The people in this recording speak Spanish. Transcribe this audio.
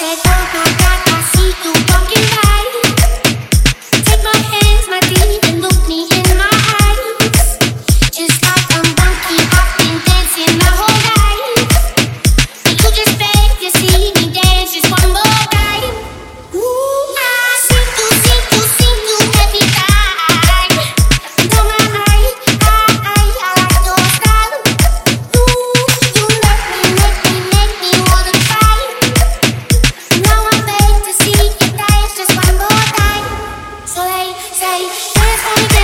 Se tu casa, tu conquista. say, say, dance for me.